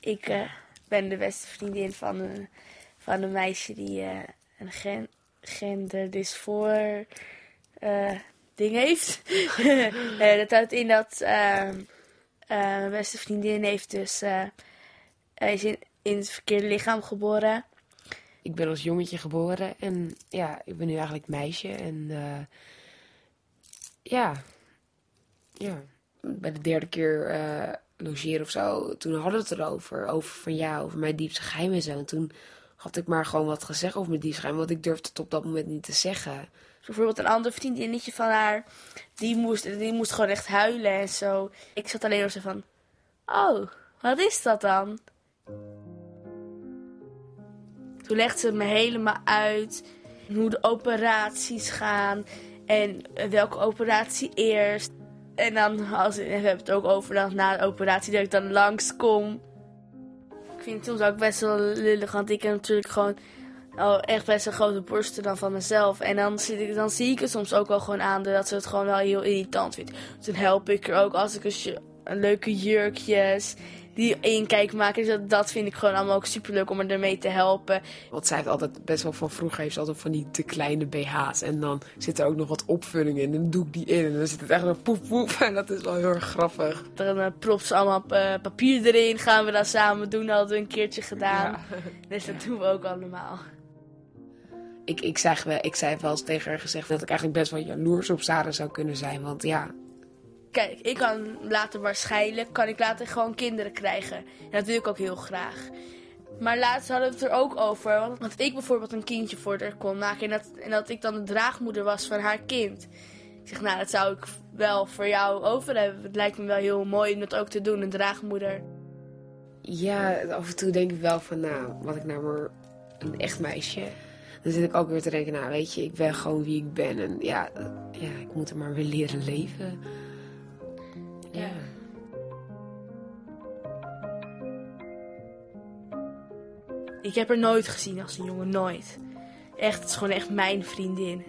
ik eh, ben de beste vriendin van een, van een meisje die eh, een gen, gender dus voor eh, ding heeft. Dat houdt in dat eh, eh, mijn beste vriendin heeft dus is in, in het verkeerde lichaam geboren. Ik ben als jongetje geboren en ja, ik ben nu eigenlijk meisje. En ja, ja, bij de derde keer logeren of zo, toen hadden we het erover. Over van ja, over mijn diepste geheim en zo. En toen had ik maar gewoon wat gezegd over mijn diepste geheim, want ik durfde het op dat moment niet te zeggen. Bijvoorbeeld een ander vriendinnetje van haar, die moest, die moest gewoon echt huilen en zo. Ik zat alleen maar zo van, oh, wat is dat dan? Toen legde ze me helemaal uit hoe de operaties gaan en welke operatie eerst. En dan, als, hebben het ook over na de operatie dat ik dan langskom. Ik vind het soms ook best wel lullig, want ik heb natuurlijk gewoon echt best een grote borsten dan van mezelf. En dan, zit ik, dan zie ik het soms ook wel gewoon aan dat ze het gewoon wel heel irritant vindt. Dus dan help ik er ook als ik een, een leuke jurkjes die inkijk maken. Dus dat, dat vind ik gewoon allemaal ook super leuk om er ermee te helpen. Want zij heeft altijd best wel van vroeger heeft ze altijd van die te kleine BH's. En dan zit er ook nog wat opvulling in. En dan doe ik die in. En dan zit het echt zo poef poef. En dat is wel heel erg grappig. Dan uh, propt ze allemaal eh, papier erin. Gaan we dat samen doen. Dat hadden we een keertje gedaan. Dus dat doen we ook allemaal. Ik, ik, zeg wel, ik zei wel eens tegen haar gezegd dat ik eigenlijk best wel jaloers op Sarah zou kunnen zijn. Want ja, Kijk, ik kan later waarschijnlijk, kan ik later gewoon kinderen krijgen. En dat wil ik ook heel graag. Maar laatst hadden we het er ook over. Want, ik bijvoorbeeld een kindje voor haar kon maken. En dat, en dat ik dan de draagmoeder was van haar kind. Ik zeg, nou, dat zou ik wel voor jou over hebben. Het lijkt me wel heel mooi om dat ook te doen, een draagmoeder. ja, af en toe denk ik wel van, nou, wat ik nou maar een echt meisje. Dan zit ik ook weer te denken, nou weet je, ik ben gewoon wie ik ben. En ja, ja ik moet er maar weer leren leven. Ik heb haar nooit gezien als een jongen, nooit. Echt, het is gewoon echt mijn vriendin.